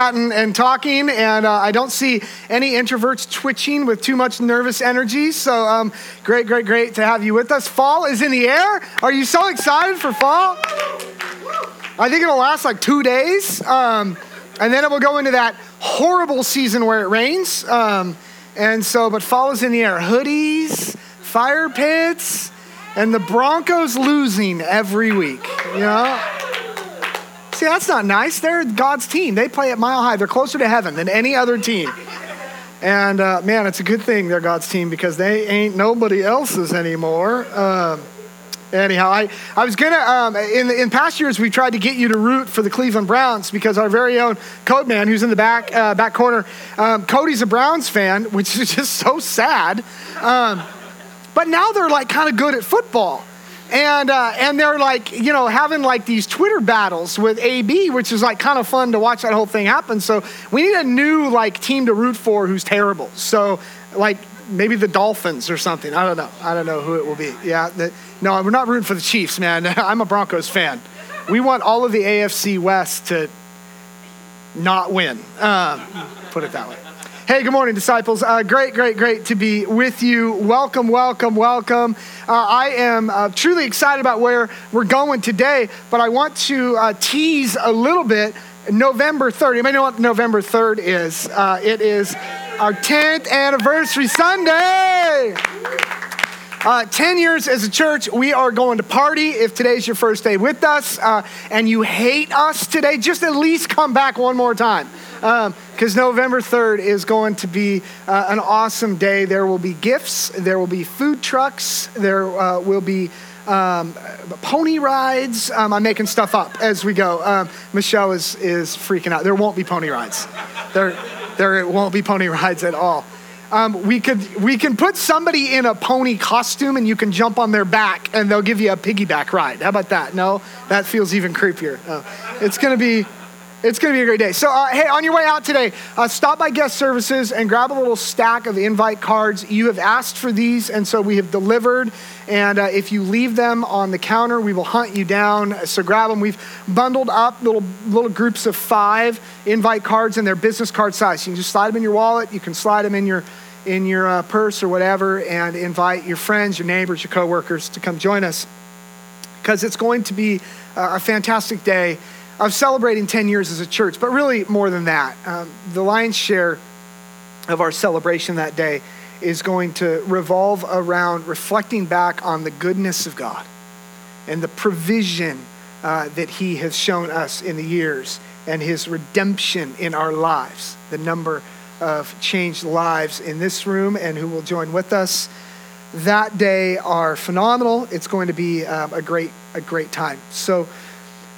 and, and talking, and uh, I don't see any introverts twitching with too much nervous energy. So, um, great, great, great to have you with us. Fall is in the air. Are you so excited for fall? I think it'll last like two days, um, and then it will go into that horrible season where it rains. Um, and so, but fall is in the air. Hoodies, fire pits, and the Broncos losing every week. You know. See, that's not nice. They're God's team. They play at Mile High. They're closer to heaven than any other team. And uh, man, it's a good thing they're God's team because they ain't nobody else's anymore. Uh, anyhow, I, I was gonna um, in in past years we tried to get you to root for the Cleveland Browns because our very own Code Man, who's in the back uh, back corner, um, Cody's a Browns fan, which is just so sad. Um, but now they're like kind of good at football and uh, and they're like you know having like these Twitter battles with AB, which is like kind of fun to watch that whole thing happen. So we need a new like team to root for who's terrible. So like maybe the Dolphins or something. I don't know. I don't know who it will be. Yeah, the, no, we're not rooting for the Chiefs, man. I'm a Broncos fan. We want all of the AFC West to not win. Um, put it that way. Hey, good morning, disciples. Uh, great, great, great to be with you. Welcome, welcome, welcome. Uh, I am uh, truly excited about where we're going today, but I want to uh, tease a little bit. November 3rd. You may know what November 3rd is. Uh, it is our 10th anniversary Sunday. Uh, 10 years as a church, we are going to party. If today's your first day with us uh, and you hate us today, just at least come back one more time because um, November 3rd is going to be uh, an awesome day. There will be gifts, there will be food trucks, there uh, will be um, pony rides. Um, I'm making stuff up as we go. Um, Michelle is, is freaking out. There won't be pony rides. There, there won't be pony rides at all. Um, we could we can put somebody in a pony costume and you can jump on their back and they'll give you a piggyback ride. How about that? No, that feels even creepier. Uh, it's to be it's going to be a great day. So, uh, hey, on your way out today, uh, stop by guest services and grab a little stack of invite cards. You have asked for these, and so we have delivered. And uh, if you leave them on the counter, we will hunt you down. So grab them. We've bundled up little little groups of five invite cards, and they're business card size. You can just slide them in your wallet. You can slide them in your in your uh, purse or whatever, and invite your friends, your neighbors, your coworkers to come join us because it's going to be uh, a fantastic day of celebrating 10 years as a church, but really more than that. Um, the lion's share of our celebration that day is going to revolve around reflecting back on the goodness of God and the provision uh, that He has shown us in the years and His redemption in our lives. The number of changed lives in this room and who will join with us that day are phenomenal. It's going to be um, a great a great time. So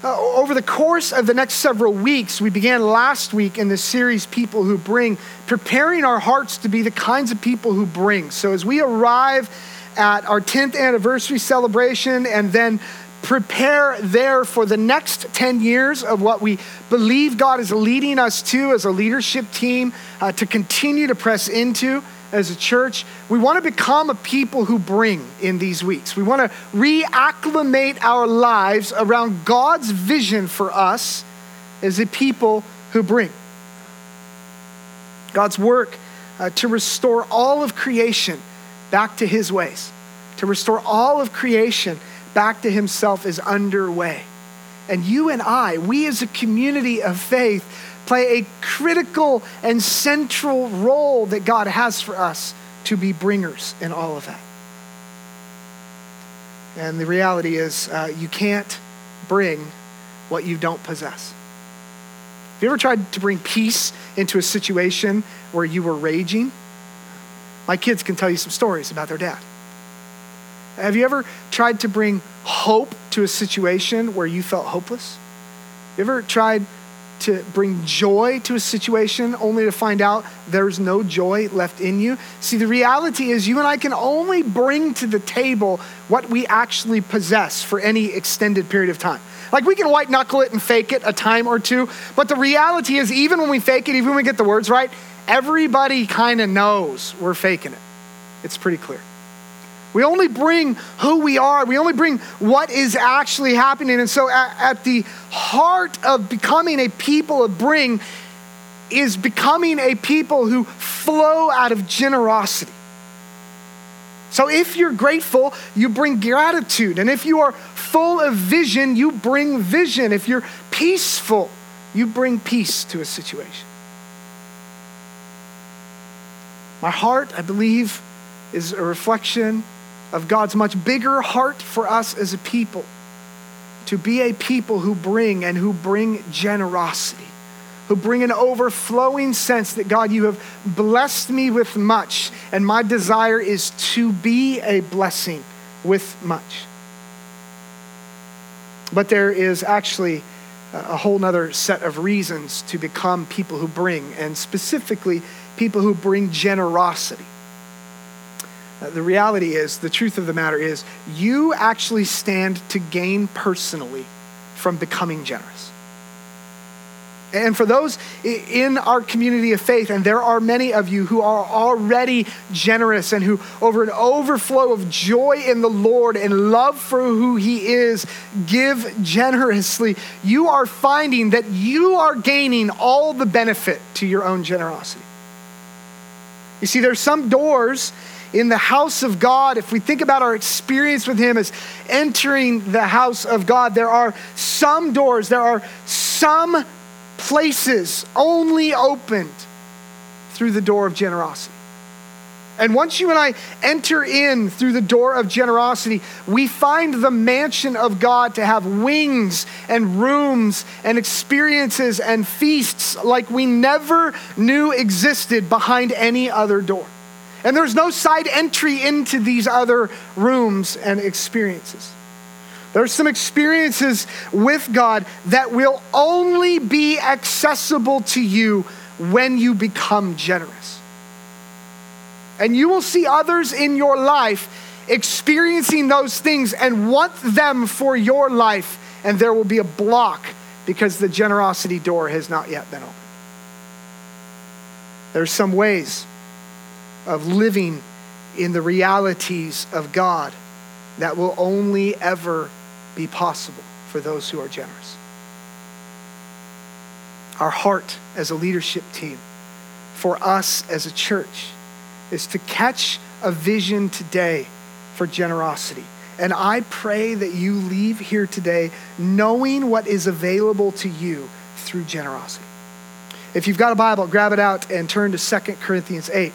uh, over the course of the next several weeks, we began last week in the series People Who Bring, preparing our hearts to be the kinds of people who bring. So as we arrive at our 10th anniversary celebration and then prepare there for the next 10 years of what we believe God is leading us to as a leadership team uh, to continue to press into as a church, we want to become a people who bring in these weeks. We want to reacclimate our lives around God's vision for us as a people who bring. God's work uh, to restore all of creation back to his ways, to restore all of creation back to himself is underway. And you and I, we as a community of faith, play a critical and central role that God has for us to be bringers in all of that. And the reality is, uh, you can't bring what you don't possess. Have you ever tried to bring peace into a situation where you were raging? My kids can tell you some stories about their dad. Have you ever tried to bring hope to a situation where you felt hopeless? Have you ever tried to bring joy to a situation only to find out there's no joy left in you. See, the reality is you and I can only bring to the table what we actually possess for any extended period of time. Like we can white knuckle it and fake it a time or two, but the reality is, even when we fake it, even when we get the words right, everybody kind of knows we're faking it. It's pretty clear. We only bring who we are. We only bring what is actually happening. And so, at, at, the heart of becoming a people of bring is becoming a people who flow out of generosity. So if you're grateful, you bring gratitude. And if you are full of vision, you bring vision. If you're peaceful, you bring peace to a situation. My heart, I believe, is a reflection of God's much bigger heart for us as a people to be a people who bring and who bring generosity, who bring an overflowing sense that God, you have blessed me with much, and my desire is to be a blessing with much. But there is actually a whole nother set of reasons to become people who bring, and specifically, people who bring generosity. Uh, the reality is, the truth of the matter is, you actually stand to gain personally from becoming generous. And for those in our community of faith, and there are many of you who are already generous and who, over an overflow of joy in the Lord and love for who He is, give generously, you are finding that you are gaining all the benefit to your own generosity. You see, there's some doors in the house of God, if we think about our experience with Him as entering the house of God, there are some doors, there are some places only opened through the door of generosity. And once you and I enter in through the door of generosity, we find the mansion of God to have wings and rooms and experiences and feasts like we never knew existed behind any other door. And there's no side entry into these other rooms and experiences. There's some experiences with God that will only be accessible to you when you become generous. And you will see others in your life experiencing those things and want them for your life, and there will be a block because the generosity door has not yet been opened. There's some ways of living in the realities of God that will only ever be possible for those who are generous. Our heart as a leadership team, for us as a church, is to catch a vision today for generosity. And I pray that you leave here today knowing what is available to you through generosity. If you've got a Bible, grab it out and turn to 2 Corinthians 8.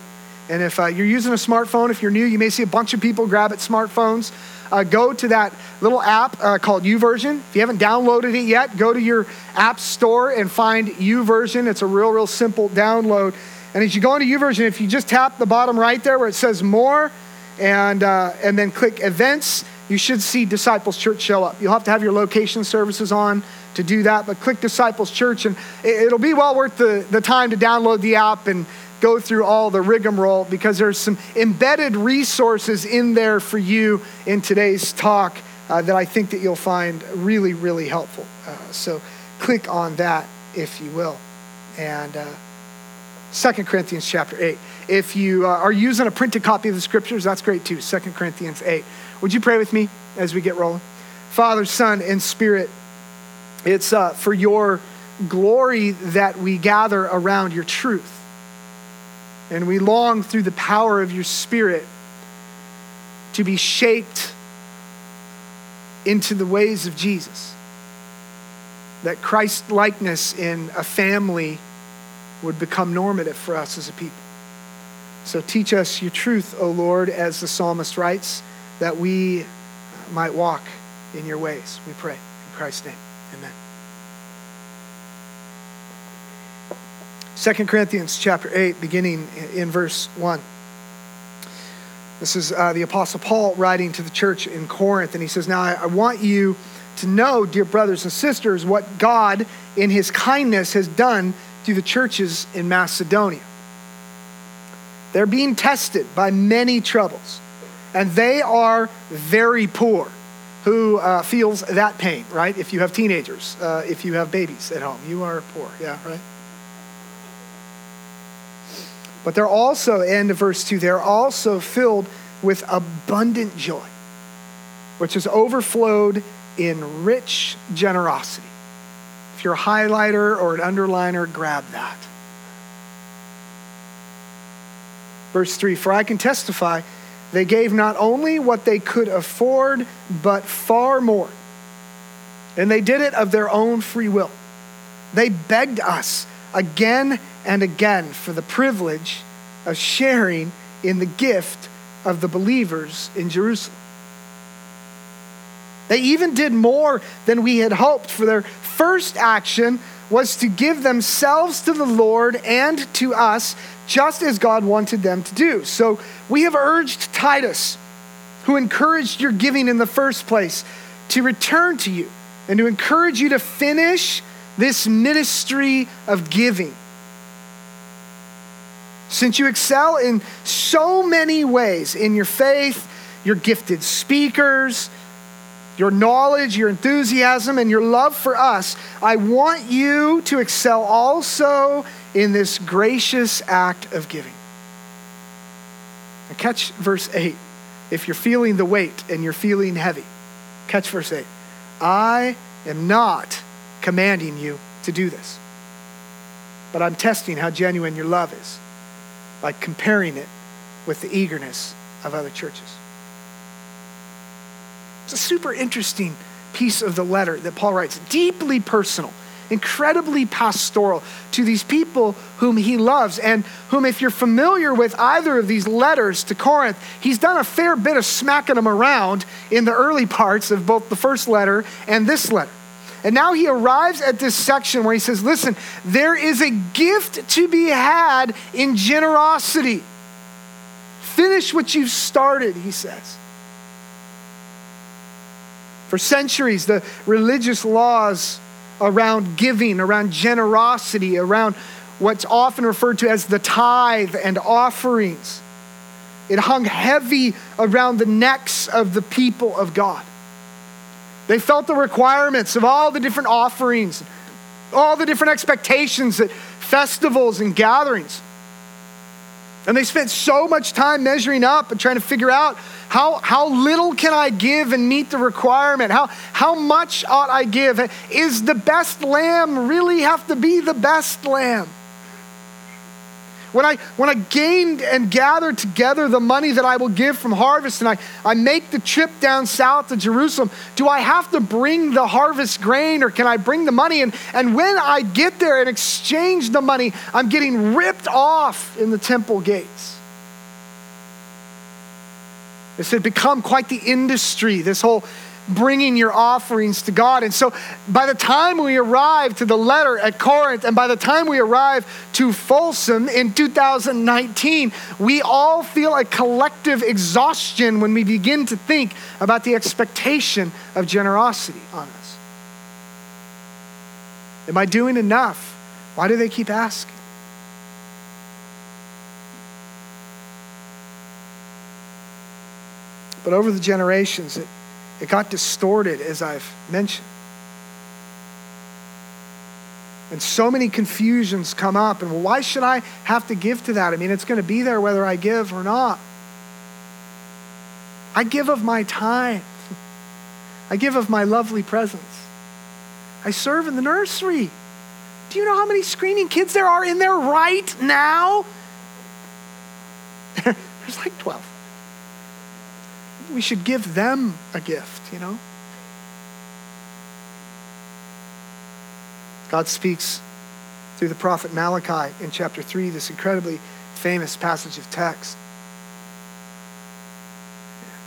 And if uh, you're using a smartphone, if you're new, you may see a bunch of people grab at smartphones. Uh, go to that little app uh, called YouVersion If you haven't downloaded it yet, go to your app store and find YouVersion It's a real, real simple download. And as you go into YouVersion if you just tap the bottom right there where it says more and, uh, and then click events, you should see Disciples Church show up. You'll have to have your location services on to do that, but click Disciples Church and it'll be well worth the, the time to download the app and go through all the rigmarole because there's some embedded resources in there for you in today's talk uh, that I think that you'll find really, really helpful. Uh, so click on that if you will. And uh, 2 Corinthians chapter 8. If you uh, are using a printed copy of the scriptures, that's great too. 2 Corinthians 8. Would you pray with me as we get rolling? Father, Son, and Spirit, it's uh, for your glory that we gather around your truth. And we long through the power of your Spirit to be shaped into the ways of Jesus. That Christ likeness in a family would become normative for us as a people. So teach us your truth, O Lord, as the psalmist writes, that we might walk in your ways. We pray. In Christ's name, amen. 2 Corinthians chapter 8, beginning in verse 1. This is uh, the Apostle Paul writing to the church in Corinth, and he says, Now I, want you to know, dear brothers and sisters, what God, in his kindness, has done to the churches in Macedonia. They're being tested by many troubles, and they are very poor. Who uh, feels that pain, right? If you have teenagers, uh, if you have babies at home, you are poor, yeah, right? But they're also, end of verse 2, they're also filled with abundant joy, which has overflowed in rich generosity. If you're a highlighter or an underliner, grab that. Verse 3 For I can testify, they gave not only what they could afford, but far more. And they did it of their own free will. They begged us again and again for the privilege of sharing in the gift of the believers in Jerusalem. They even did more than we had hoped, for their first action was to give themselves to the Lord and to us, just as God wanted them to do. So we have urged Titus, who encouraged your giving in the first place, to return to you and to encourage you to finish this ministry of giving. Since you excel in so many ways in your faith, you're gifted speakers, your knowledge, your enthusiasm, and your love for us, I want you to excel also in this gracious act of giving. Now catch verse 8. If you're feeling the weight and you're feeling heavy, catch verse 8. I am not commanding you to do this, but I'm testing how genuine your love is by comparing it with the eagerness of other churches. It's a super interesting piece of the letter that Paul writes, deeply personal, incredibly pastoral to these people whom he loves, and whom, if you're familiar with either of these letters to Corinth, he's done a fair bit of smacking them around in the early parts of both the first letter and this letter. And now he arrives at this section where he says, Listen, there is a gift to be had in generosity. Finish what you've started, he says. For centuries, the religious laws around giving, around generosity, around what's often referred to as the tithe and offerings, it hung heavy around the necks of the people of God. They felt the requirements of all the different offerings, all the different expectations at festivals and gatherings. And they spent so much time measuring up and trying to figure out how, how little can I give and meet the requirement? How, how much ought I give? Is the best lamb really have to be the best lamb? When I, when I gained and gathered together the money that I will give from harvest and I, I make the trip down south to Jerusalem, do I have to bring the harvest grain or can I bring the money? And, and when I get there and exchange the money, I'm getting ripped off in the temple gates. This had become quite the industry, this whole bringing your offerings to God. And so by the time we arrive to the letter at Corinth and by the time we arrive to Folsom in 2019, we all feel a collective exhaustion when we begin to think about the expectation of generosity on us. Am I doing enough? Why do they keep asking? But over the generations, it it got distorted, as I've mentioned. And so many confusions come up. And why should I have to give to that? I mean, it's going to be there whether I give or not. I give of my time, I give of my lovely presence. I serve in the nursery. Do you know how many screaming kids there are in there right now? There's like 12 we should give them a gift, you know? God speaks through the prophet Malachi in chapter 3, this incredibly famous passage of text.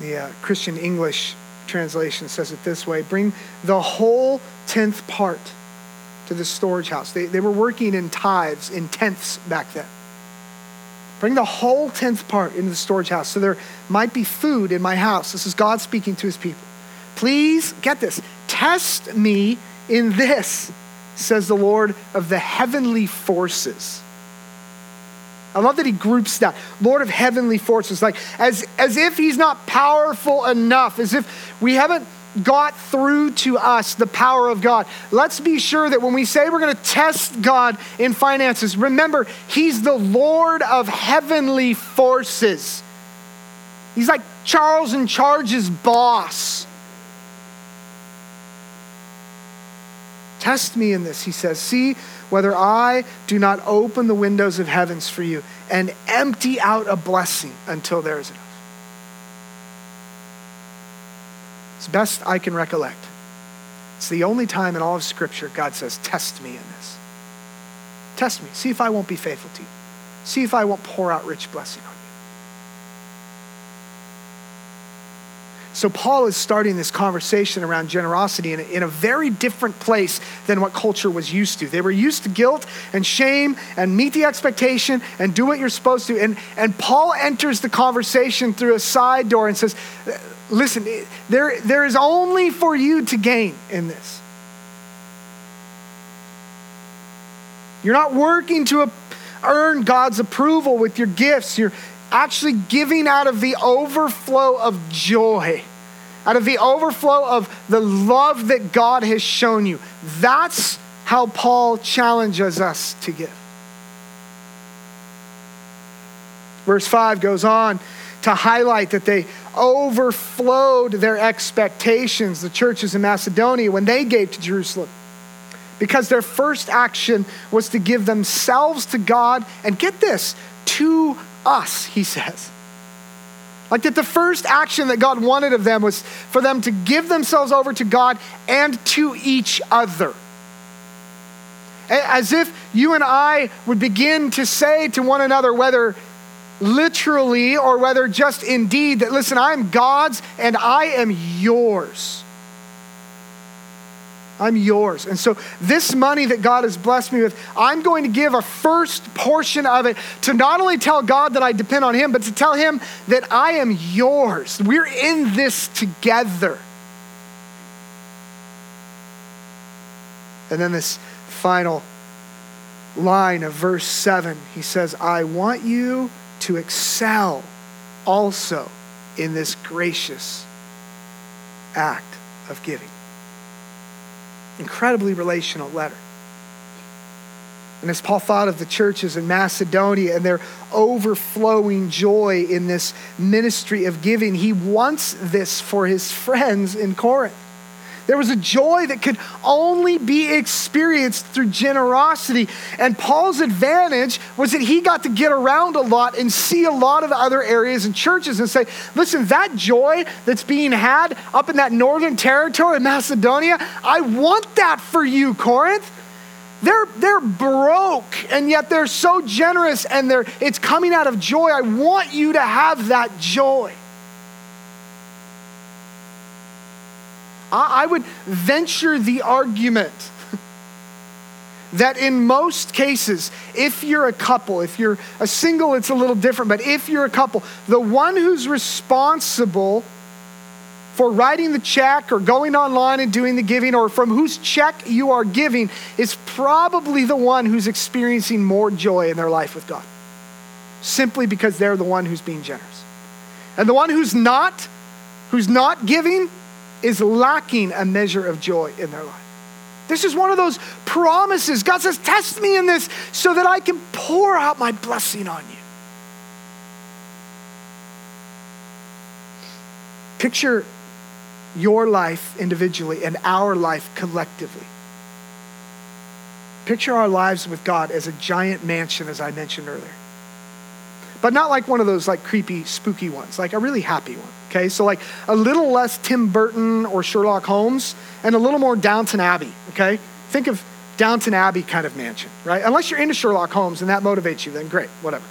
The uh, Christian English translation says it this way Bring the whole tenth part to the storage house. They, they were working in tithes, in tenths back then. Bring the whole tenth part into the storage house so there might be food in my house. This is God speaking to his people. Please get this. Test me in this, says the Lord of the heavenly forces. I love that he groups that. Lord of heavenly forces, like as, as if he's not powerful enough, as if we haven't got through to us the power of God. Let's be sure that when we say we're going to test God in finances, remember, He's the Lord of heavenly forces. He's like Charles in Charge's boss. Test me in this, he says. See whether I do not open the windows of heavens for you and empty out a blessing until there is enough. It's best I can recollect. It's the only time in all of Scripture God says, Test me in this. Test me. See if I won't be faithful to you. See if I won't pour out rich blessing on you. So, Paul is starting this conversation around generosity in a, in a, very different place than what culture was used to. They were used to guilt and shame and meet the expectation and do what you're supposed to. And, and Paul enters the conversation through a side door and says, Listen, there, there is only for you to gain in this. You're not working to earn God's approval with your gifts. You're, actually giving out of the overflow of joy, out of the overflow of the love that God has shown you. That's how Paul challenges us to give. Verse 5 goes on to highlight that they overflowed their expectations, the churches in Macedonia, when they gave to Jerusalem. Because their first action was to give themselves to God, and get this, to us, he says. Like that the first action that God wanted of them was for them to give themselves over to God and to each other. As if you and I would begin to say to one another, whether literally or whether just indeed, that listen, I am God's and I am yours. I'm yours. And so, this money that God has blessed me with, I'm going to give a first portion of it to not only tell God that I depend on Him, but to tell Him that I am yours. We're in this together. And then, this final line of verse 7, he says, I want you to excel also in this gracious act of giving incredibly relational letter. And as Paul thought of the churches in Macedonia and their overflowing joy in this ministry of giving, he wants this for his friends in Corinth. There was a joy that could only be experienced through generosity. And Paul's advantage was that he got to get around a lot and see a lot of other areas and churches and say, listen, that joy that's being had up in that northern territory of Macedonia, I want that for you, Corinth. They're, they're broke and yet they're so generous and they're, it's coming out of joy. I want you to have that joy. I would venture the argument that in most cases, if you're a couple, if you're a single, it's a little different, but if you're a couple, the one who's responsible for writing the check or going online and doing the giving or from whose check you are giving is probably the one who's experiencing more joy in their life with God. Simply because they're the one who's being generous. And the one who's not, who's not giving, is lacking a measure of joy in their life. This is one of those promises. God says, Test me in this so that I can pour out my blessing on you. Picture your life individually and our life collectively. Picture our lives with God as a giant mansion, as I mentioned earlier. But not like one of those like creepy, spooky ones, like a really happy one. Okay, so like a little less Tim Burton or Sherlock Holmes and a little more Downton Abbey. Okay, think of Downton Abbey kind of mansion, right? Unless you're into Sherlock Holmes and that motivates you, then great, whatever.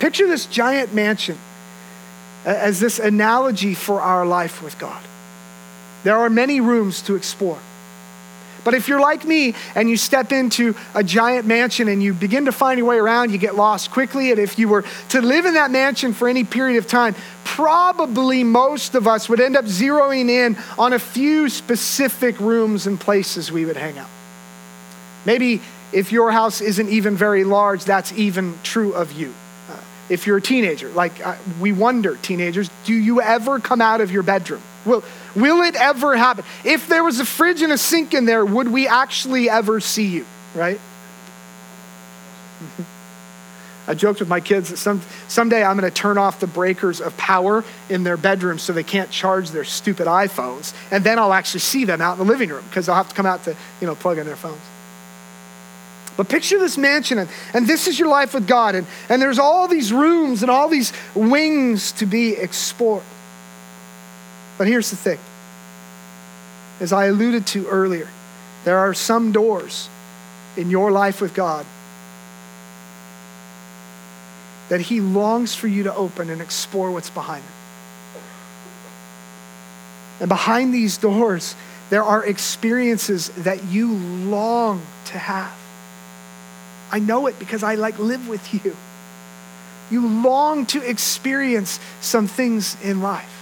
Picture this giant mansion as this analogy for our life with God. There are many rooms to explore. But if you're like me and you step into a giant mansion and you begin to find your way around, you get lost quickly. And if you were to live in that mansion for any period of time, probably most of us would end up zeroing in on a few specific rooms and places we would hang out. Maybe if your house isn't even very large, that's even true of you. Uh, if you're a teenager, like uh, we wonder, teenagers, do you ever come out of your bedroom? Will, will it ever happen? If there was a fridge and a sink in there, would we actually ever see you, right? I joked with my kids that some, someday I'm going to turn off the breakers of power in their bedrooms so they can't charge their stupid iPhones. And then I'll actually see them out in the living room because they'll have to come out to, you know, plug in their phones. But picture this mansion, and, and this is your life with God, and, and there's all these rooms and all these wings to be explored. But here's the thing as I alluded to earlier, there are some doors in your life with God that He longs for you to open and explore what's behind them. And behind these doors, there are experiences that you long to have. I know it because I like live with you. You long to experience some things in life.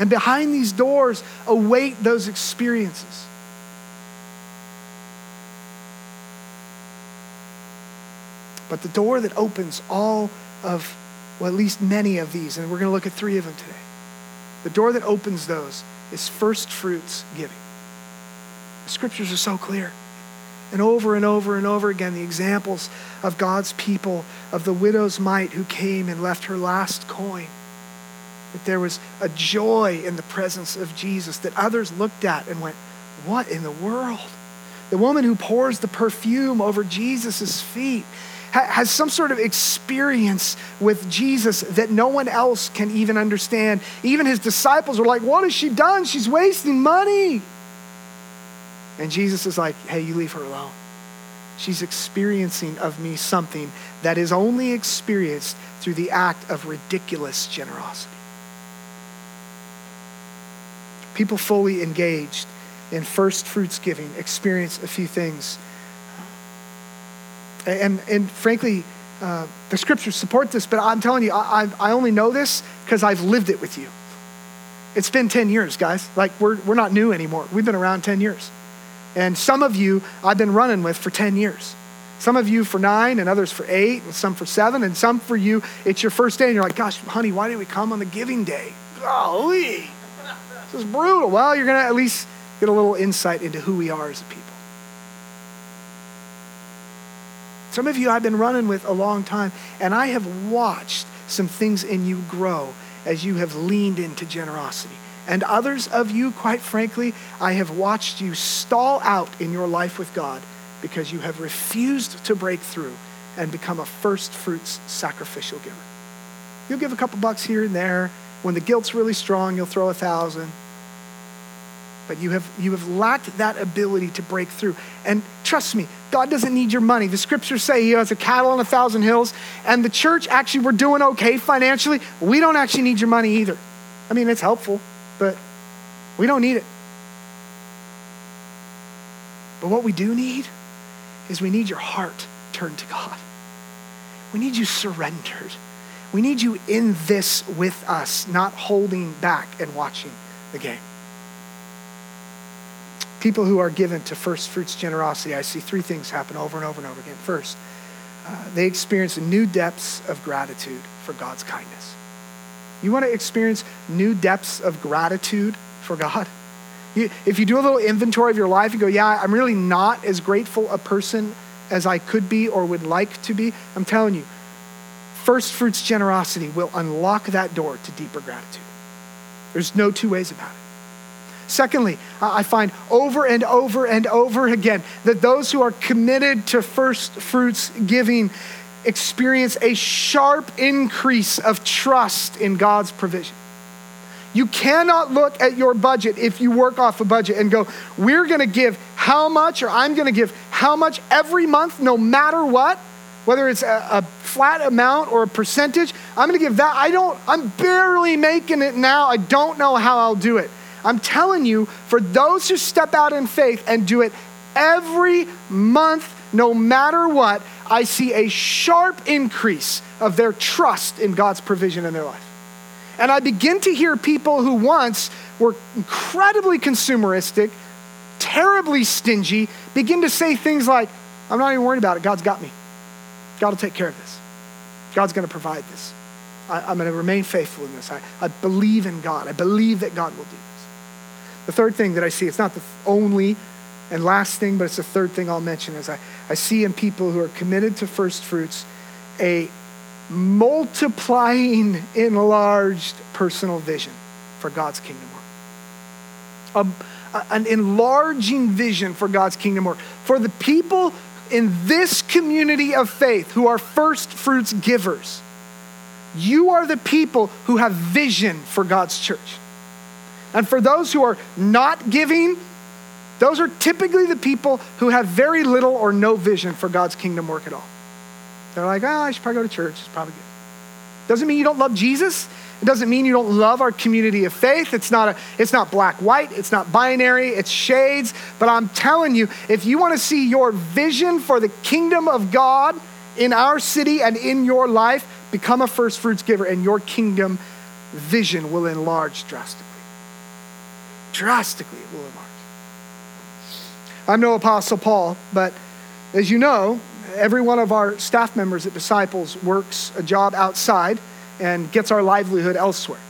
And behind these doors await those experiences. But the door that opens all of, well, at least many of these, and we're going to look at three of them today. The door that opens those is first fruits giving. The scriptures are so clear. And over and over and over again, the examples of God's people, of the widow's mite who came and left her last coin. That there was a joy in the presence of Jesus that others looked at and went, What in the world? The woman who pours the perfume over Jesus' feet has some sort of experience with Jesus that no one else can even understand. Even his disciples were like, What has she done? She's wasting money. And Jesus is like, Hey, you leave her alone. She's experiencing of me something that is only experienced through the act of ridiculous generosity. People fully engaged in first fruits giving experience a few things and, and frankly, uh, the scriptures support this, but I'm telling you, I, I only know this because I've lived it with you. It's been 10 years, guys. Like, we're, we're not new anymore. We've been around 10 years. And some of you I've been running with for 10 years. Some of you for nine, and others for eight, and some for seven, and some for you, it's your first day, and you're like, gosh, honey, why did we come on the giving day? Golly, this is brutal. Well, you're going to at least get a little insight into who we are as a people. Some of you I've been running with a long time, and I have watched some things in you grow as you have leaned into generosity. And others of you, quite frankly, I have watched you stall out in your life with God because you have refused to break through and become a first fruits sacrificial giver. You'll give a couple bucks here and there. When the guilt's really strong, you'll throw a thousand but you have, you have lacked that ability to break through. And trust me, God doesn't need your money. The scriptures say he has a cattle on a thousand hills, and the church actually, we're doing okay financially. We don't actually need your money either. I mean, it's helpful, but we don't need it. But what we do need is we need your heart turned to God. We need you surrendered. We need you in this with us, not holding back and watching the game people who are given to first fruits generosity, I see three things happen over and over and over again. First, uh, they experience new depths of gratitude for God's kindness. You want to experience new depths of gratitude for God? You, if you do a little inventory of your life and go, yeah, I'm really not as grateful a person as I could be or would like to be, I'm telling you, first fruits generosity will unlock that door to deeper gratitude. There's no two ways about it. Secondly, I find over and over and over again that those who are committed to first fruits giving experience a sharp increase of trust in God's provision. You cannot look at your budget if you work off a budget and go, we're going to give how much, or I'm going to give how much every month, no matter what, whether it's a, a flat amount or a percentage. I'm going to give that. I don't, I'm barely making it now. I don't know how I'll do it. I'm telling you, for those who step out in faith and do it every month, no matter what, I see a sharp increase of their trust in God's provision in their life. And I begin to hear people who once were incredibly consumeristic, terribly stingy, begin to say things like, I'm not even worried about it. God's got me. God will take care of this. God's going to provide this. I, am going to remain faithful in this. I, I believe in God. I believe that God will do. The third thing that I see, it's not the only And last thing, but it's the third thing I'll mention, is I, I see in people who are committed to first fruits a multiplying, enlarged personal vision for God's kingdom work. A, an enlarging vision for God's kingdom work. For the people in this community of faith who are first fruits givers, you are the people who have vision for God's church. And for those who are not giving, those are typically the people who have very little or no vision for God's kingdom work at all. They're like, oh, I should probably go to church. It's probably good. Doesn't mean you don't love Jesus. It doesn't mean you don't love our community of faith. It's not, a, it's not black, white. It's not binary. It's shades. But I'm telling you, if you want to see your vision for the kingdom of God in our city and in your life, become a first fruits giver, and your kingdom vision will enlarge drastically. Drastically, it will enlarge. I'm no Apostle Paul, but as you know, every one of our staff members at Disciples works a job outside and gets our livelihood elsewhere.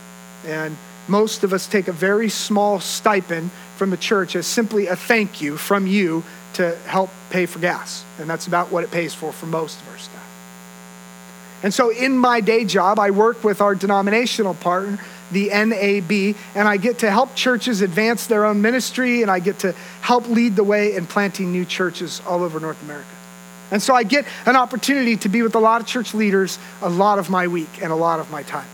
And most of us take a very small stipend from the church as simply a thank you from you to help pay for gas. And that's about what it pays for for most of our staff. And so in my day job, I work with our denominational partner, the NAB, and I get to help churches advance their own ministry and I get to help lead the way in planting new churches all over North America. And so I get an opportunity to be with a lot of church leaders a lot of my week and a lot of my time.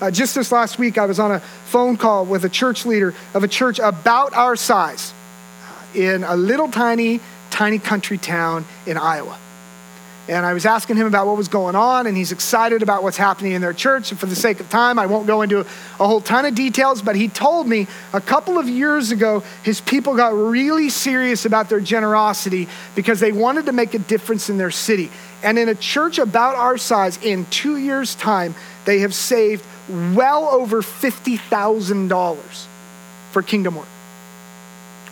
Uh, just this last week, I was on a phone call with a church leader of a church about our size uh, in a little tiny, tiny country town in Iowa. And I was asking him about what was going on, and he's excited about what's happening in their church. And for the sake of time, I won't go into a whole ton of details, but he told me a couple of years ago, his people got really serious about their generosity because they wanted to make a difference in their city. And in a church about our size, in two years' time, they have saved well over $50,000 for kingdom work.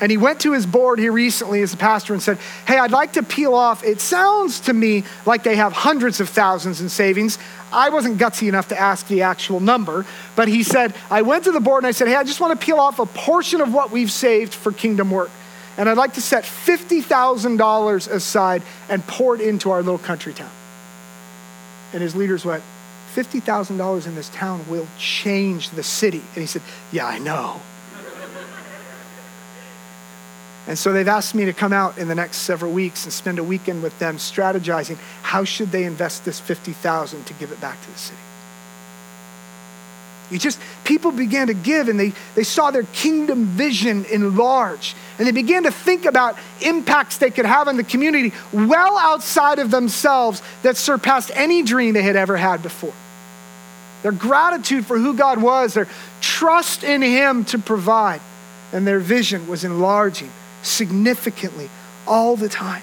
And he went to his board here recently as a pastor and said, Hey, I'd like to peel off. It sounds to me like they have hundreds of thousands in savings. I wasn't gutsy enough to ask the actual number, but he said, I went to the board and I said, Hey, I just want to peel off a portion of what we've saved for kingdom work. And I'd like to set $50,000 aside and pour it into our little country town. And his leaders went, $50,000 in this town will change the city. And he said, Yeah, I know. And so they've asked me to come out in the next several weeks and spend a weekend with them strategizing how should they invest this 50,000 to give it back to the city. You just people began to give and they, they saw their kingdom vision enlarge. And they began to think about impacts they could have on the community well outside of themselves that surpassed any dream they had ever had before. Their gratitude for who God was, their trust in Him to provide, and their vision was enlarging significantly all the time.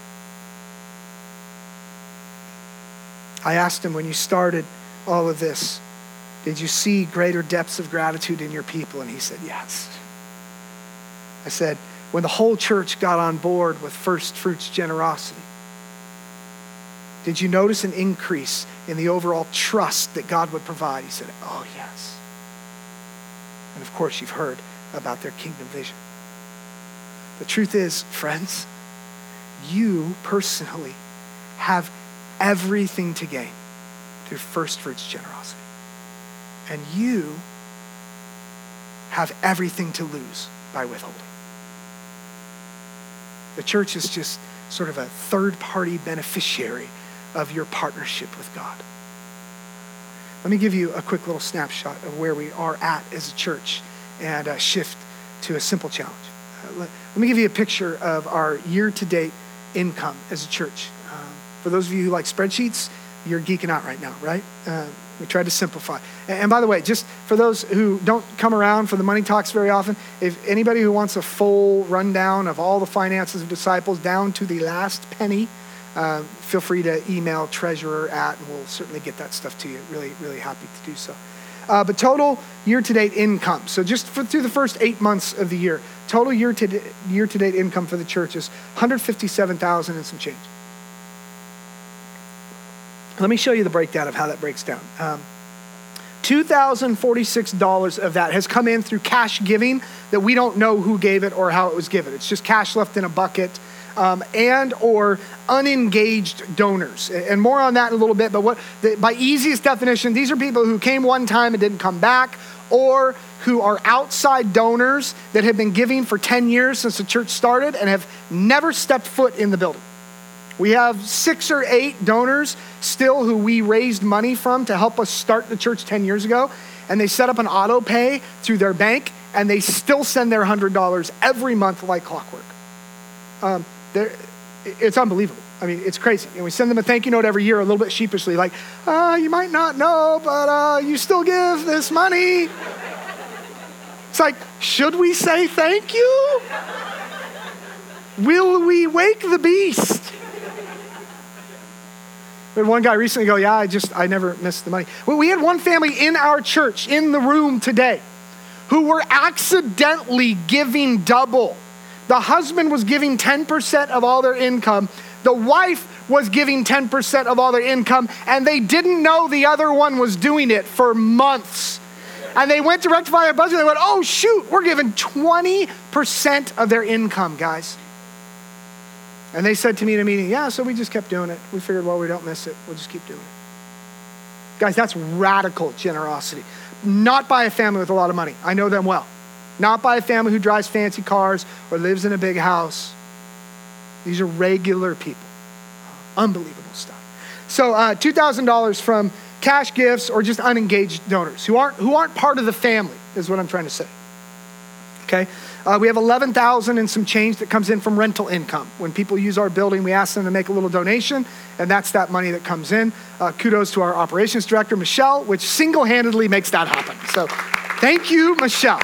I asked him when you started all of this, did you see greater depths of gratitude in your people? And he said, yes. I said, when the whole church got on board with first fruits generosity, did you notice an increase in the overall trust that God would provide? He said, oh, yes. And of course, you've heard about their kingdom vision. The truth is, friends, you personally have everything to gain through first fruits generosity. And you have everything to lose by withholding. The church is just sort of a third party beneficiary of your partnership with God. Let me give you a quick little snapshot of where we are at as a church and a shift to a simple challenge let, me give you a picture of our year to date income as a church. Um, for those of you who like spreadsheets, you're geeking out right now, right? Uh, we tried to simplify. And, and by the way, just for those who don't come around for the money talks very often, if anybody who wants a full rundown of all the finances of disciples down to the last penny, uh, feel free to email treasurer at, and we'll certainly get that stuff to you. Really, really happy to do so. Uh, but total year to date income. So just for, through the first eight months of the year, total year to year to date income for the church is 157,000 and some change. Let me show you the breakdown of how that breaks down. Um, $2,046 of that has come in through cash giving that we don't know who gave it or how it was given. It's just cash left in a bucket. Um, and or unengaged donors and more on that in a little bit but what the, by easiest definition these are people who came one time and didn't come back or who are outside donors that have been giving for 10 years since the church started and have never stepped foot in the building we have six or eight donors still who we raised money from to help us start the church 10 years ago. And they set up an auto pay through their bank, and they still send their $100 every month like clockwork. Um, it's unbelievable. I mean, it's crazy. And we send them a thank you note every year, a little bit sheepishly, like, uh, you might not know, but uh, you still give this money. It's like, should we say thank you? Will we wake the beast? We had one guy recently go, Yeah, I just, I never missed the money. Well, we had one family in our church, in the room today, who were accidentally giving double. The husband was giving 10% of all their income, the wife was giving 10% of all their income, and they didn't know the other one was doing it for months. And they went to rectify their budget. And they went, Oh, shoot, we're giving 20% of their income, guys. And they said to me in a meeting, yeah, so we just kept doing it. We figured, well, we don't miss it. We'll just keep doing it. Guys, that's radical generosity. Not by a family with a lot of money. I know them well. Not by a family who drives fancy cars or lives in a big house. These are regular people. Unbelievable stuff. So, uh, $2,000 from cash gifts or just unengaged donors who aren't, who aren't part of the family, is what I'm trying to say. Okay? Uh, we have 11,000 and some change that comes in from rental income. When people use our building, we ask them to make a little donation, and that's that money that comes in. Uh, kudos to our operations director, Michelle, which single handedly makes that happen. So thank you, Michelle.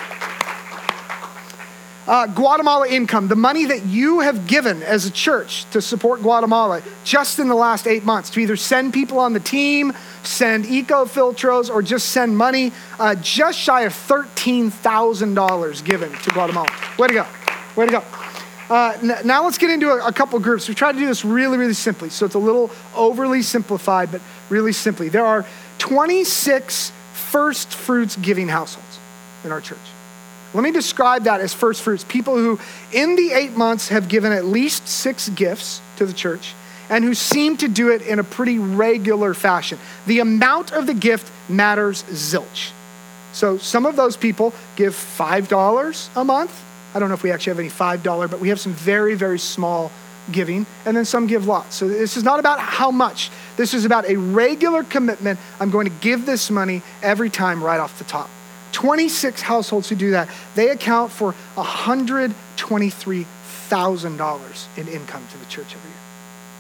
Uh, Guatemala income, the money that you have given as a church to support Guatemala just in the last eight months to either send people on the team, send eco-filtros, or just send money, uh, just shy of $13,000 given to Guatemala. Way to go. Way to go. Uh, n- now let's get into a, a couple groups. We try to do this really, really simply. So it's a little overly simplified, but really simply. There are 26 first fruits giving households in our church. Let me describe that as first fruits people who, in the eight months, have given at least six gifts to the church and who seem to do it in a pretty regular fashion. The amount of the gift matters zilch. So some of those people give $5 a month. I don't know if we actually have any $5, but we have some very, very small giving, and then some give lots. So this is not about how much. This is about a regular commitment. I'm going to give this money every time right off the top. 26 households who do that, they account for $123,000 in income to the church every year.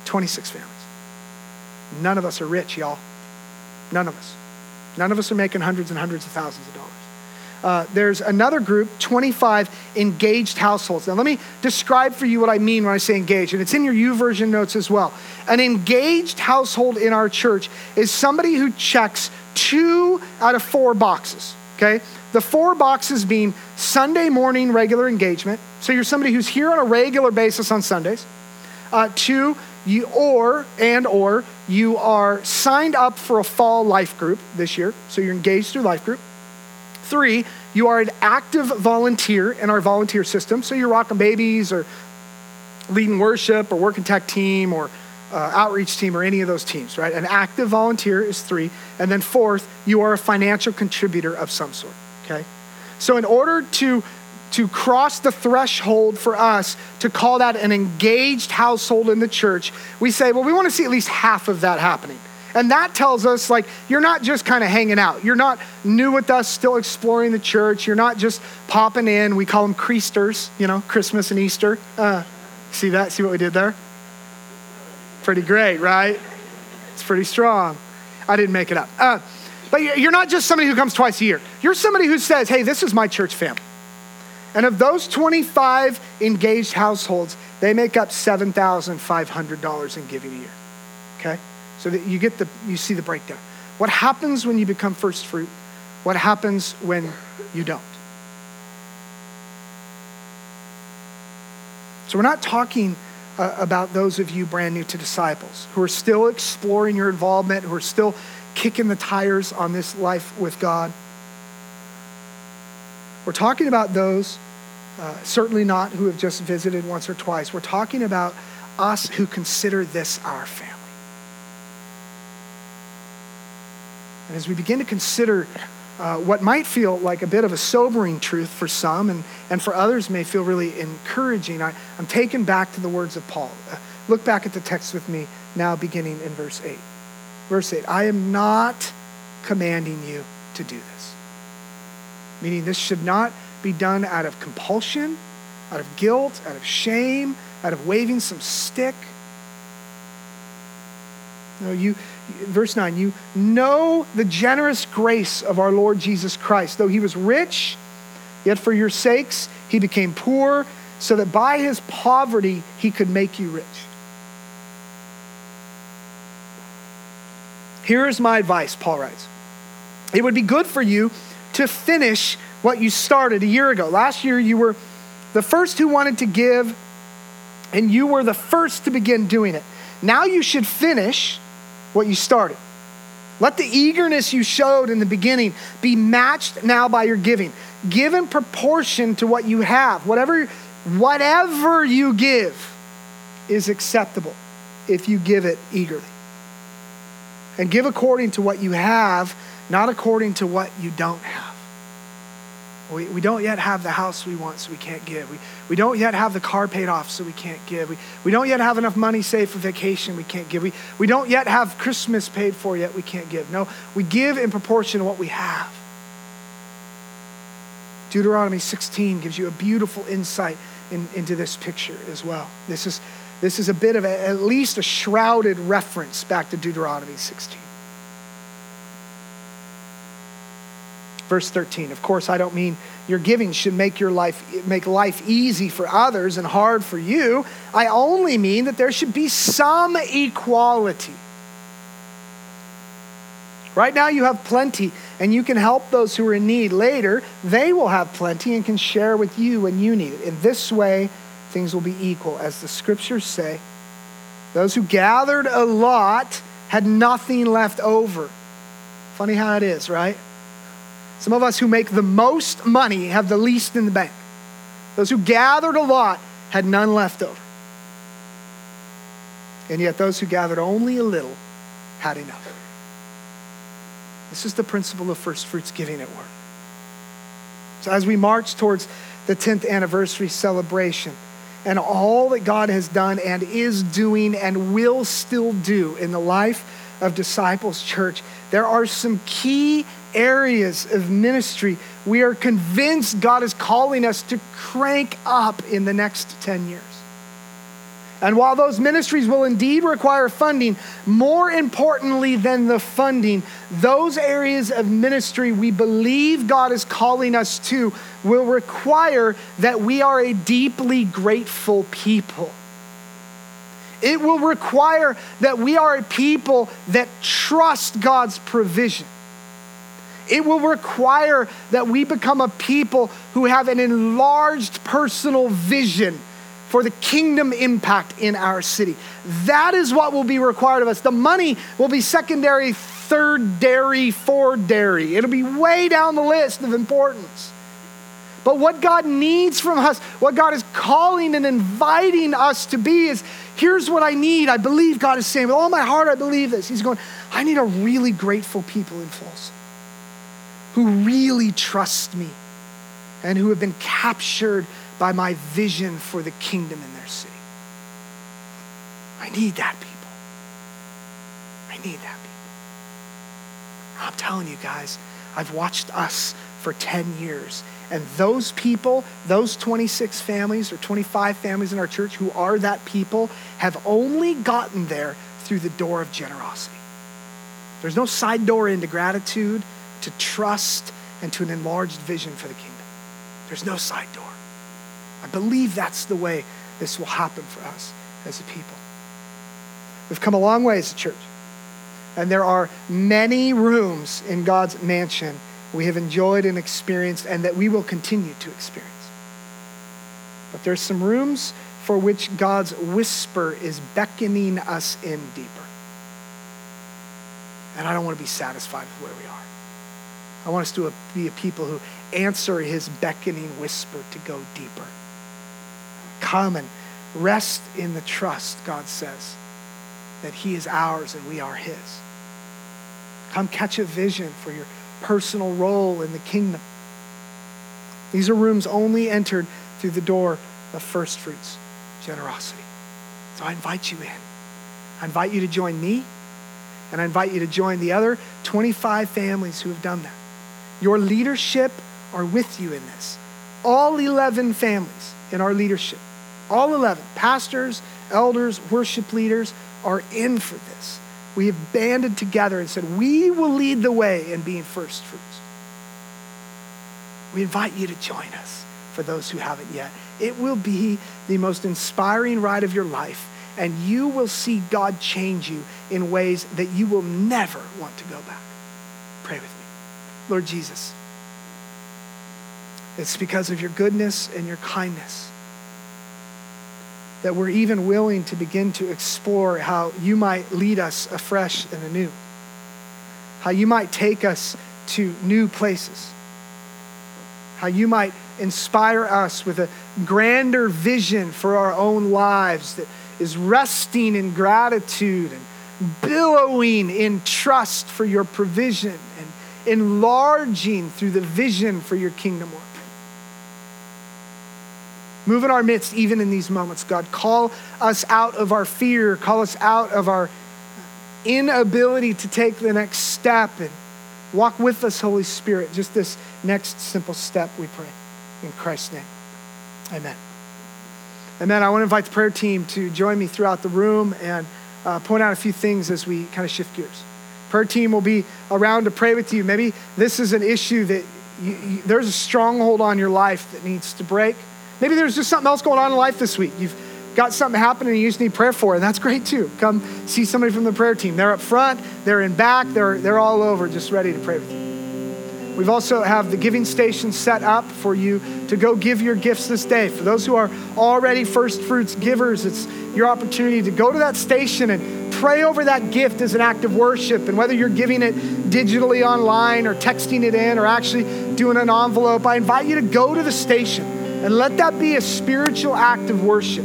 26 families. None of us are rich, y'all. None of us. None of us are making hundreds and hundreds of thousands of dollars. Uh, there's another group, 25 engaged households. Now, let me describe for you what I mean when I say engaged, and it's in your YouVersion notes as well. An engaged household in our church is somebody who checks two out of four boxes okay? The four boxes being Sunday morning regular engagement. So you're somebody who's here on a regular basis on Sundays. Uh, two, you or and or you are signed up for a fall life group this year, so you're engaged through life group. Three, you are an active volunteer in our volunteer system, so you're rocking babies or leading worship or working tech team or uh, outreach team or any of those teams, right? An active volunteer is three. And then fourth, you are a financial contributor of some sort, okay? So in order to to cross the threshold for us to call that an engaged household in the church, we say, well, we want to see at least half of that happening. And that tells us, like, you're not just kind of hanging out. You're not new with us, still exploring the church. You're not just popping in. We call them creasters, you know, Christmas and Easter. Uh, see that? See what we did there? Pretty great, right? It's pretty strong. I didn't make it up. Uh, but you're not just somebody who comes twice a year. You're somebody who says, hey, this is my church family. And of those 25 engaged households, they make up $7,500 in giving a year. Okay? So that you get the, you see the breakdown. What happens when you become first fruit? What happens when you don't? So we're not talking uh, about those of you brand new to disciples who are still exploring your involvement, who are still kicking the tires on this life with God. We're talking about those, uh, certainly not who have just visited once or twice. We're talking about us who consider this our family. And as we begin to consider uh, what might feel like a bit of a sobering truth for some and, and for others may feel really encouraging, I, I'm taken back to the words of Paul. Uh, look back at the text with me now, beginning in verse 8. Verse 8 I am not commanding you to do this. Meaning, this should not be done out of compulsion, out of guilt, out of shame, out of waving some stick. No, you, verse 9, you know the generous grace of our Lord Jesus Christ. Though he was rich, yet for your sakes he became poor, so that by his poverty he could make you rich. Here is my advice, Paul writes. It would be good for you to finish what you started a year ago. Last year, you were the first who wanted to give, and you were the first to begin doing it. Now you should finish what you started. Let the eagerness you showed in the beginning be matched now by your giving. Give in proportion to what you have. Whatever, whatever you give is acceptable if you give it eagerly. And give according to what you have, not according to what you don't have. We, we don't yet have the house we want, so we can't give. We, we don't yet have the car paid off, so we can't give. We, we don't yet have enough money saved for vacation, we can't give. We, we don't yet have Christmas paid for, yet we can't give. No, we give in proportion to what we have. Deuteronomy 16 gives you a beautiful insight in, into this picture as well. This is, this is a bit of a, at least a shrouded reference back to Deuteronomy 16. Verse 13. Of course, I don't mean your giving should make your life make life easy for others and hard for you. I only mean that there should be some equality. Right now you have plenty and you can help those who are in need. Later, they will have plenty and can share with you when you need it. In this way, things will be equal as the scriptures say. Those who gathered a lot had nothing left over. Funny how it is, right? Some of us who make the most money have the least in the bank. Those who gathered a lot had none left over. And yet, those who gathered only a little had enough. This is the principle of first fruits giving at work. So, as we march towards the 10th anniversary celebration and all that God has done and is doing and will still do in the life of Disciples Church, there are some key areas of ministry we are convinced God is calling us to crank up in the next 10 years. And while those ministries will indeed require funding, more importantly than the funding, those areas of ministry we believe God is calling us to will require that we are a deeply grateful people. It will require that we are a people that trust God's provision. It will require that we become a people who have an enlarged personal vision for the kingdom impact in our city. That is what will be required of us. The money will be secondary, third dairy, fourth dairy. It'll be way down the list of importance. But what God needs from us, what God is calling and inviting us to be is here's what I need. I believe God is saying, with all my heart, I believe this. He's going, I need a really grateful people in Folsom who really trust me and who have been captured by my vision for the kingdom in their city. I need that people. I need that people. I'm telling you guys, I've watched us for 10 years. And those people, those 26 families or 25 families in our church who are that people, have only gotten there through the door of generosity. There's no side door into gratitude to trust and to an enlarged vision for the kingdom. There's no side door. I believe that's the way this will happen for us as a people. We've come a long way as a church, and there are many rooms in God's mansion we have enjoyed and experienced, and that we will continue to experience. But there's some rooms for which God's whisper is beckoning us in deeper. And I don't want to be satisfied with where we are. I want us to be a people who answer his beckoning whisper to go deeper. Come and rest in the trust, God says, that he is ours and we are his. Come catch a vision for your personal role in the kingdom. These are rooms only entered through the door of first fruits, generosity. So I invite you in. I invite you to join me, and I invite you to join the other 25 families who have done that. Your leadership are with you in this. All 11 families in our leadership, all 11, pastors, elders, worship leaders, are in for this. We have banded together and said, we will lead the way in being first fruits. We invite you to join us for those who haven't yet. It will be the most inspiring ride of your life, and you will see God change you in ways that you will never want to go back. Lord Jesus, it's because of your goodness and your kindness that we're even willing to begin to explore how you might lead us afresh and anew, how you might take us to new places, how you might inspire us with a grander vision for our own lives that is resting in gratitude and billowing in trust for your provision enlarging through the vision for your kingdom work. Move in our midst, even in these moments, God. Call us out of our fear, call us out of our inability to take the next step and walk with us, Holy Spirit. Just this next simple step, we pray. In Christ's name. Amen. Amen. I want to invite the prayer team to join me throughout the room and uh, point out a few things as we kind of shift gears. Prayer team will be around to pray with you. Maybe this is an issue that you, you, there's a stronghold on your life that needs to break. Maybe there's just something else going on in life this week. You've got something happening and you just need prayer for, and that's great too. Come see somebody from the prayer team. They're up front, they're in back, they're, they're all over, just ready to pray with you. We've also have the giving station set up for you to go give your gifts this day. For those who are already first fruits givers, it's your opportunity to go to that station and pray over that gift as an act of worship. And whether you're giving it digitally online or texting it in or actually doing an envelope, I invite you to go to the station and let that be a spiritual act of worship.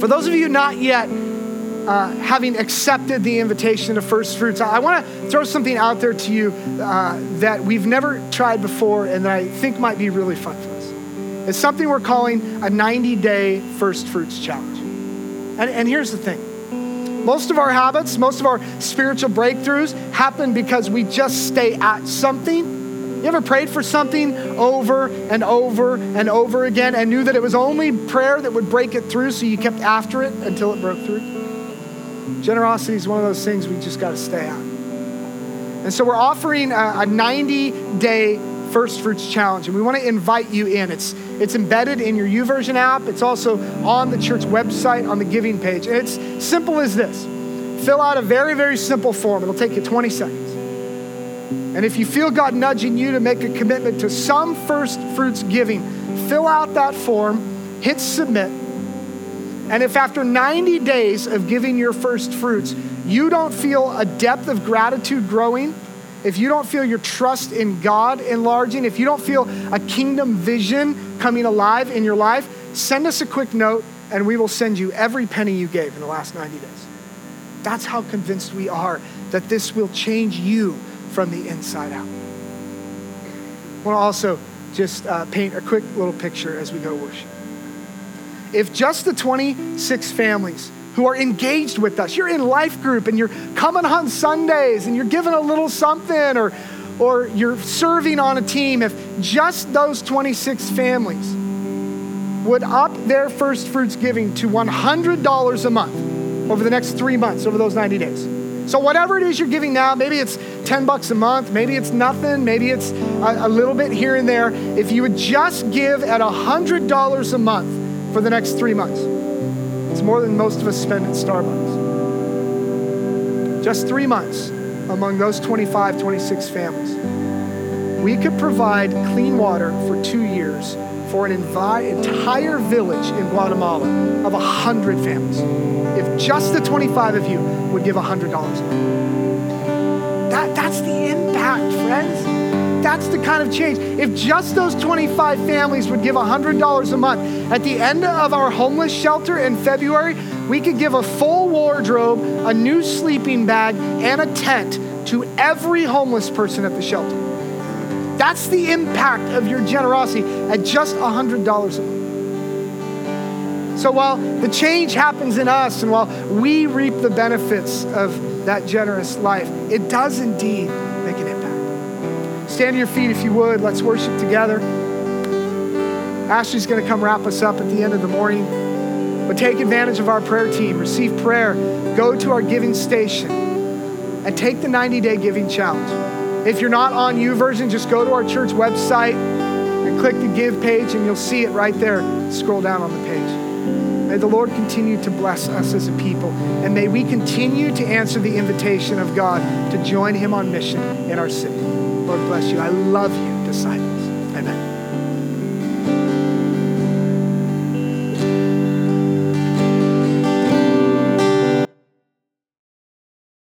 For those of you not yet uh, having accepted the invitation to first fruits, I, want to throw something out there to you uh, that we've never tried before and that I think might be really fun for us. It's something we're calling a 90 day first fruits challenge. And, and here's the thing most of our habits, most of our spiritual breakthroughs happen because we just stay at something. You ever prayed for something over and over and over again and knew that it was only prayer that would break it through, so you kept after it until it broke through? Generosity is one of those things we just got to stay on. And so we're offering a 90 day first fruits challenge, and we want to invite you in. It's, it's embedded in your YouVersion app, it's also on the church website on the giving page. And it's simple as this fill out a very, very simple form, it'll take you 20 seconds. And if you feel God nudging you to make a commitment to some first fruits giving, fill out that form, hit submit and if after 90 days of giving your first fruits, you don't feel a depth of gratitude growing, if you don't feel your trust in God enlarging, if you don't feel a kingdom vision coming alive in your life, send us a quick note and we will send you every penny you gave in the last 90 days. That's how convinced we are that this will change you from the inside out. I want to also just uh, paint a quick little picture as we go worship if just the 26 families who are engaged with us, you're in life group and you're coming on Sundays and you're giving a little something or, or you're serving on a team, if just those 26 families would up their first fruits giving to $100 a month over the next three months, over those 90 days. So, whatever it is you're giving now, maybe it's 10 bucks a month, maybe it's nothing, maybe it's a, a little bit here and there. If you would just give at $100 a month, for the next three months. It's more than most of us spend at Starbucks. Just three months among those 25, 26 families. We could provide clean water for two years for an entire village in Guatemala of 100 families. If just the 25 of you would give $100 that, that's the impact, friends. That's the kind of change. If just those 25 families would give $100 a month, at the end of our homeless shelter in February, we could give a full wardrobe, a new sleeping bag, and a tent to every homeless person at the shelter. That's the impact of your generosity at just $100 a month. So while the change happens in us and while we reap the benefits of that generous life, it does indeed. Stand to your feet if you would. Let's worship together. Ashley's going to come wrap us up at the end of the morning. But take advantage of our prayer team, receive prayer, go to our giving station, and take the 90 day giving challenge. If you're not on YouVersion, just go to our church website and click the give page, and you'll see it right there. Scroll down on the page. May the Lord continue to bless us as a people, and may we continue to answer the invitation of God to join Him on mission in our city. Lord bless you. I love you, disciples.